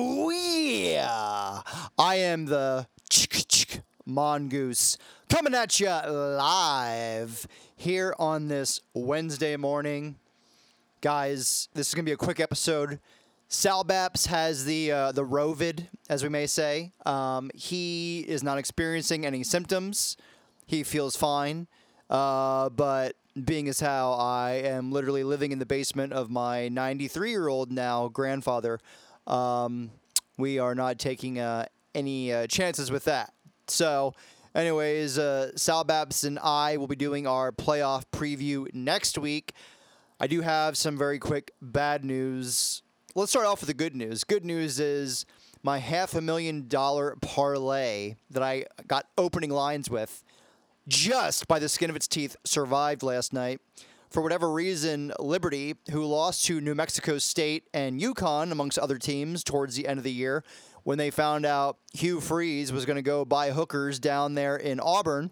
Yeah. I am the mongoose coming at you live here on this Wednesday morning. Guys, this is going to be a quick episode. Sal Baps has the uh, the rovid, as we may say. Um, he is not experiencing any symptoms. He feels fine. Uh, but being as how I am literally living in the basement of my 93 year old now grandfather, um, we are not taking uh, any uh, chances with that. So, anyways, uh, Sal Babs and I will be doing our playoff preview next week. I do have some very quick bad news. Let's start off with the good news. Good news is my half a million dollar parlay that I got opening lines with just by the skin of its teeth survived last night. For whatever reason, Liberty, who lost to New Mexico State and UConn, amongst other teams, towards the end of the year, when they found out Hugh Freeze was going to go buy hookers down there in Auburn,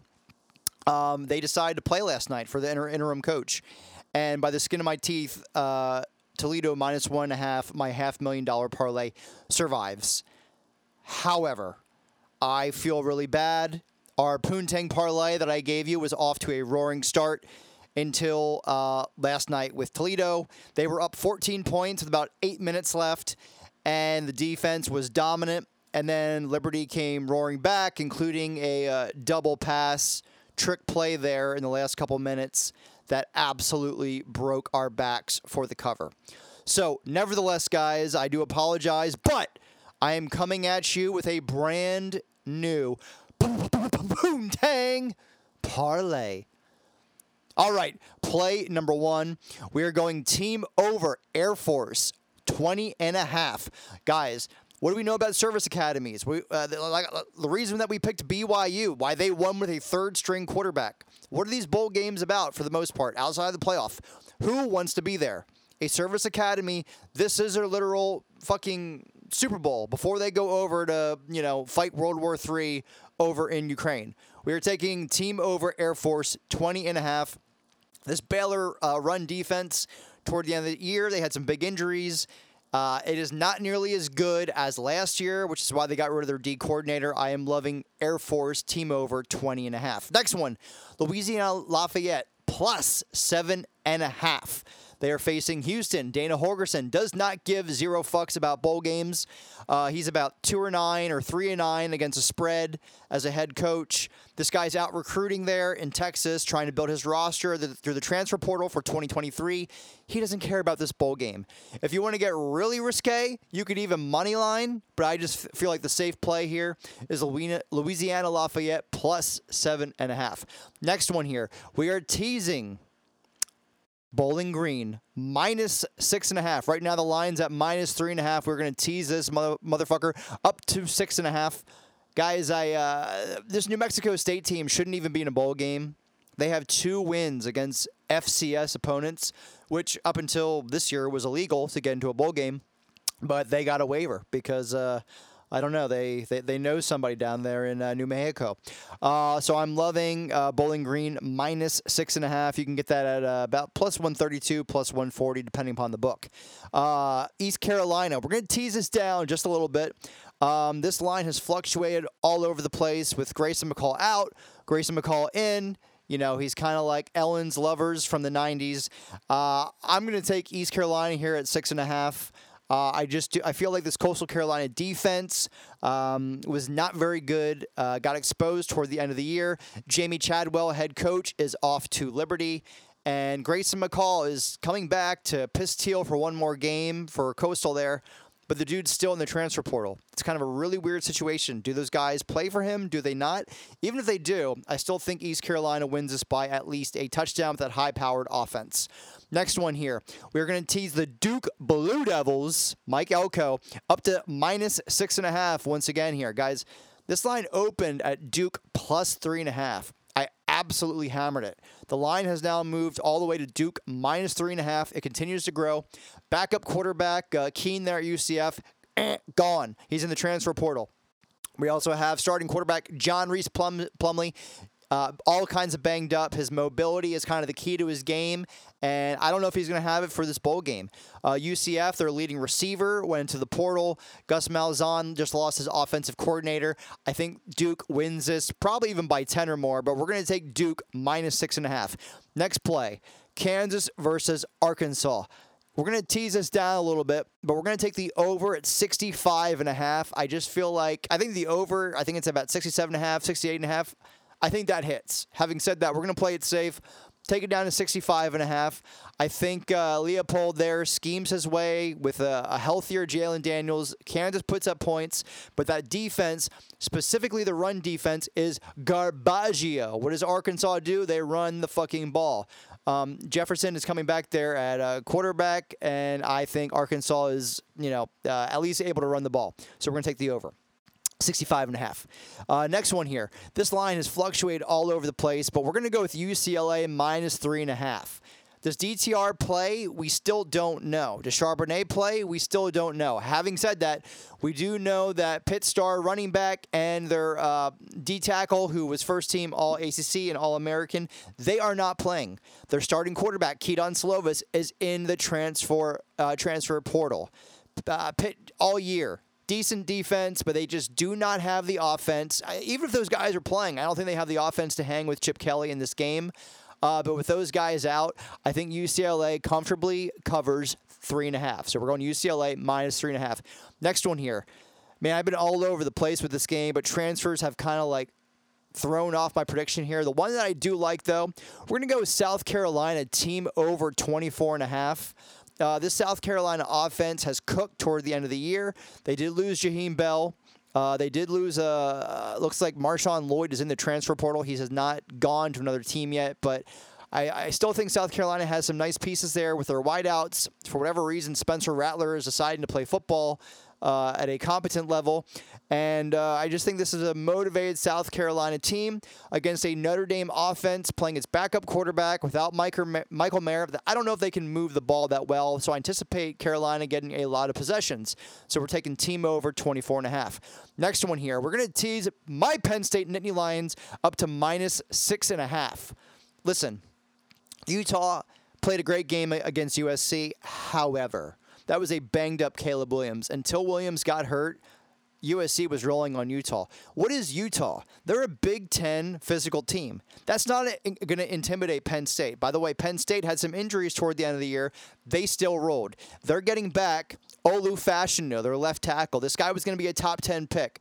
um, they decided to play last night for the inter- interim coach. And by the skin of my teeth, uh, Toledo minus one and a half, my half million dollar parlay survives. However, I feel really bad. Our Poontang parlay that I gave you was off to a roaring start until uh, last night with Toledo. They were up 14 points with about eight minutes left, and the defense was dominant. And then Liberty came roaring back, including a uh, double pass trick play there in the last couple minutes that absolutely broke our backs for the cover. So, nevertheless, guys, I do apologize, but I am coming at you with a brand new Poontang parlay. All right, play number one. We are going team over Air Force 20 and a half. Guys, what do we know about service academies? We, uh, the, like, uh, the reason that we picked BYU, why they won with a third string quarterback. What are these bowl games about for the most part, outside of the playoff? Who wants to be there? A service academy. This is their literal fucking Super Bowl before they go over to, you know, fight World War III over in Ukraine. We are taking team over Air Force 20 and a half. This Baylor uh, run defense toward the end of the year, they had some big injuries. Uh, it is not nearly as good as last year, which is why they got rid of their D coordinator. I am loving Air Force team over 20 and a half. Next one, Louisiana Lafayette plus seven and a half. They are facing Houston. Dana Holgorsen does not give zero fucks about bowl games. Uh, he's about two or nine or three and nine against a spread as a head coach. This guy's out recruiting there in Texas, trying to build his roster through the transfer portal for 2023. He doesn't care about this bowl game. If you want to get really risque, you could even money line, but I just feel like the safe play here is Louisiana Lafayette plus seven and a half. Next one here, we are teasing Bowling Green minus six and a half. Right now the line's at minus three and a half. We're gonna tease this mother, motherfucker up to six and a half. Guys, I uh, this New Mexico State team shouldn't even be in a bowl game. They have two wins against FCS opponents, which up until this year was illegal to get into a bowl game, but they got a waiver because uh, I don't know. They they, they know somebody down there in uh, New Mexico. Uh, so I'm loving uh, Bowling Green minus six and a half. You can get that at uh, about plus 132, plus 140, depending upon the book. Uh, East Carolina. We're going to tease this down just a little bit. Um, this line has fluctuated all over the place with Grayson McCall out, Grayson McCall in. You know, he's kind of like Ellen's lovers from the 90s. Uh, I'm going to take East Carolina here at six and a half. Uh, I just do, I feel like this Coastal Carolina defense um, was not very good. Uh, got exposed toward the end of the year. Jamey Chadwell, head coach, is off to Liberty. And Grayson McCall is coming back to piss teal for one more game for Coastal there but the dude's still in the transfer portal. It's kind of a really weird situation. Do those guys play for him? Do they not? Even if they do, I still think East Carolina wins this by at least a touchdown with that high powered offense. Next one here. We're going to tease the Duke Blue Devils, Mike Elko, up to minus six and a half once again here. Guys, this line opened at Duke plus three and a half. Absolutely hammered it. The line has now moved all the way to Duke minus three and a half. It continues to grow. Backup quarterback uh, Keene there at UCF, eh, gone. He's in the transfer portal. We also have starting quarterback John Rhys Plum- Plumlee uh, all kinds of banged up. His mobility is kind of the key to his game, and I don't know if he's going to have it for this bowl game. Uh, UCF, their leading receiver, went into the portal. Gus Malzahn just lost his offensive coordinator. I think Duke wins this, probably even by 10 or more, but we're going to take Duke minus six and a half. Next play Kansas versus Arkansas. We're going to tease this down a little bit, but we're going to take the over at 65 and a half. I just feel like I think the over, I think it's about 67 and a half, 68 and a half. I think that hits. Having said that, we're going to play it safe. Take it down to 65 and a half. I think uh, Leipold there schemes his way with a, a healthier Jalon Daniels. Kansas puts up points, but that defense, specifically the run defense, is garbaggio. What does Arkansas do? They run the fucking ball. Um, Jefferson is coming back there at uh, quarterback, and I think Arkansas is, you know, uh, at least able to run the ball. So we're going to take the over. 65 and a half. Uh, next one here. This line has fluctuated all over the place, but we're going to go with UCLA minus three and a half. Does DTR play? We still don't know. Does Charbonnet play? We still don't know. Having said that, we do know that Pitt star running back and their uh, D tackle, who was first team All ACC and All American, they are not playing. Their starting quarterback, Kedon Slovis, is in the transfer uh, transfer portal. Uh, Pitt all year decent defense, but they just do not have the offense. Even if those guys are playing, I don't think they have the offense to hang with Chip Kelly in this game. Uh, but with those guys out, I think UCLA comfortably covers three and a half. So we're going UCLA minus three and a half. Next one here. Man, I've been all over the place with this game, but transfers have kind of like thrown off my prediction here. The one that I do like, though, we're going to go South Carolina team over 24 and a half. Uh, this South Carolina offense has cooked toward the end of the year. They did lose Jaheim Bell. Uh, they did lose. Uh, looks like Marshawn Lloyd is in the transfer portal. He has not gone to another team yet, but I, I, still think South Carolina has some nice pieces there with their wideouts. For whatever reason, Spencer Rattler is deciding to play football uh, at a competent level. And uh, I just think this is a motivated South Carolina team against a Notre Dame offense playing its backup quarterback without Michael Mayer. I don't know if they can move the ball that well, so I anticipate Carolina getting a lot of possessions. So we're taking team over 24 and a half. Next one here, we're going to tease my Penn State Nittany Lions up to minus six and a half. Listen, Utah played a great game against USC. However, that was a banged up Caleb Williams. Until Williams got hurt, USC was rolling on Utah. What is Utah? They're a Big Ten physical team. That's not going to intimidate Penn State. By the way, Penn State had some injuries toward the end of the year. They still rolled. They're getting back Olu Fashanu, their left tackle. This guy was going to be a top 10 pick.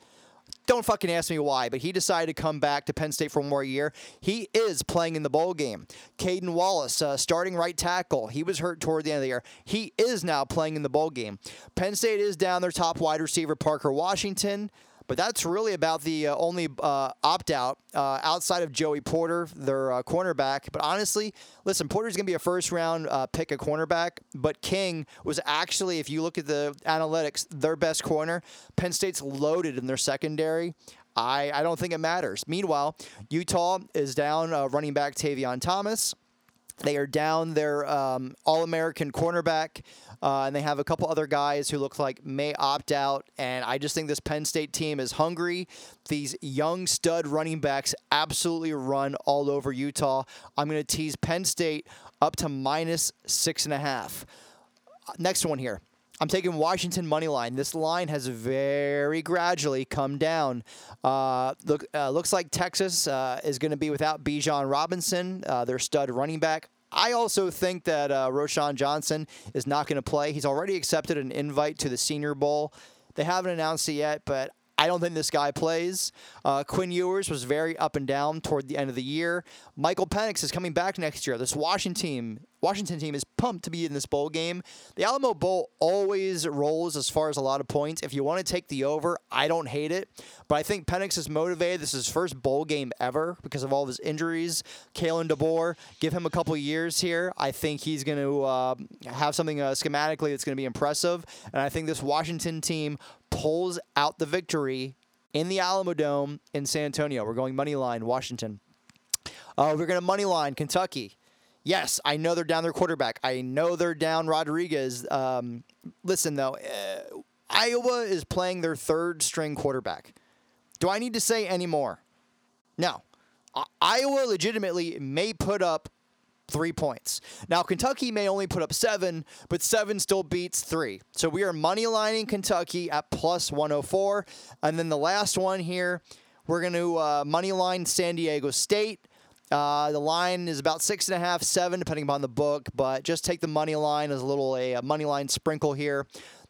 Don't fucking ask me why, but he decided to come back to Penn State for one more year. He is playing in the bowl game. Caedan Wallace, uh, starting right tackle, he was hurt toward the end of the year. He is now playing in the bowl game. Penn State is down their top wide receiver, Parker Washington. But that's really about the uh, only uh, opt out uh, outside of Joey Porter, their uh, cornerback. But honestly, listen, Porter's going to be a first round uh, pick, a cornerback. But King was actually, if you look at the analytics, their best corner. Penn State's loaded in their secondary. I, I don't think it matters. Meanwhile, Utah is down running back Tavion Thomas. They are down their um, All American cornerback. Uh, and they have a couple other guys who look like may opt out. And I just think this Penn State team is hungry. These young stud running backs absolutely run all over Utah. I'm going to tease Penn State up to minus six and a half. Next one here. I'm taking Washington money line. This line has very gradually come down. Uh, look, uh, looks like Texas uh, is going to be without Bijan Robinson, uh, their stud running back. I also think that uh, Roschon Johnson is not going to play. He's already accepted an invite to the Senior Bowl. They haven't announced it yet, but I don't think this guy plays. Uh, Quinn Ewers was very up and down toward the end of the year. Michael Penix is coming back next year. This Washington team, Washington team is pumped to be in this bowl game. The Alamo Bowl always rolls as far as a lot of points. If you want to take the over, I don't hate it, but I think Penix is motivated. This is his first bowl game ever because of all of his injuries. Kalen DeBoer, give him a couple years here. I think he's going to uh, have something uh, schematically that's going to be impressive, and I think this Washington team pulls out the victory in the Alamo Dome in San Antonio. We're going money line, Washington. Uh, we're going to money line, Kentucky. Yes, I know they're down their quarterback. I know they're down Rodriguez. Um, listen, though, uh, Iowa is playing their third string quarterback. Do I need to say any more? No. Iowa legitimately may put up three points. Now, Kentucky may only put up seven, but seven still beats three. So we are money lining Kentucky at plus 104. And then the last one here, we're going to uh, money line San Diego State. Uh, the line is about six and a half, seven, depending upon the book, but just take the money line as a little a, a money line sprinkle here.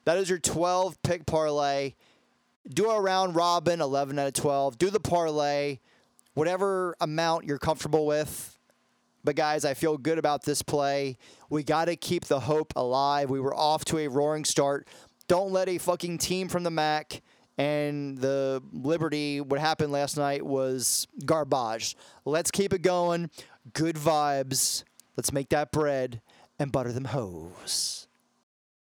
That is your 12 pick parlay. Do a round robin, 11 out of 12. Do the parlay, whatever amount you're comfortable with. But guys, I feel good about this play. We got to keep the hope alive. We were off to a roaring start. Don't let a fucking team from the MAC and the Liberty, what happened last night was garbage. Let's keep it going. Good vibes. Let's make that bread and butter them hoes.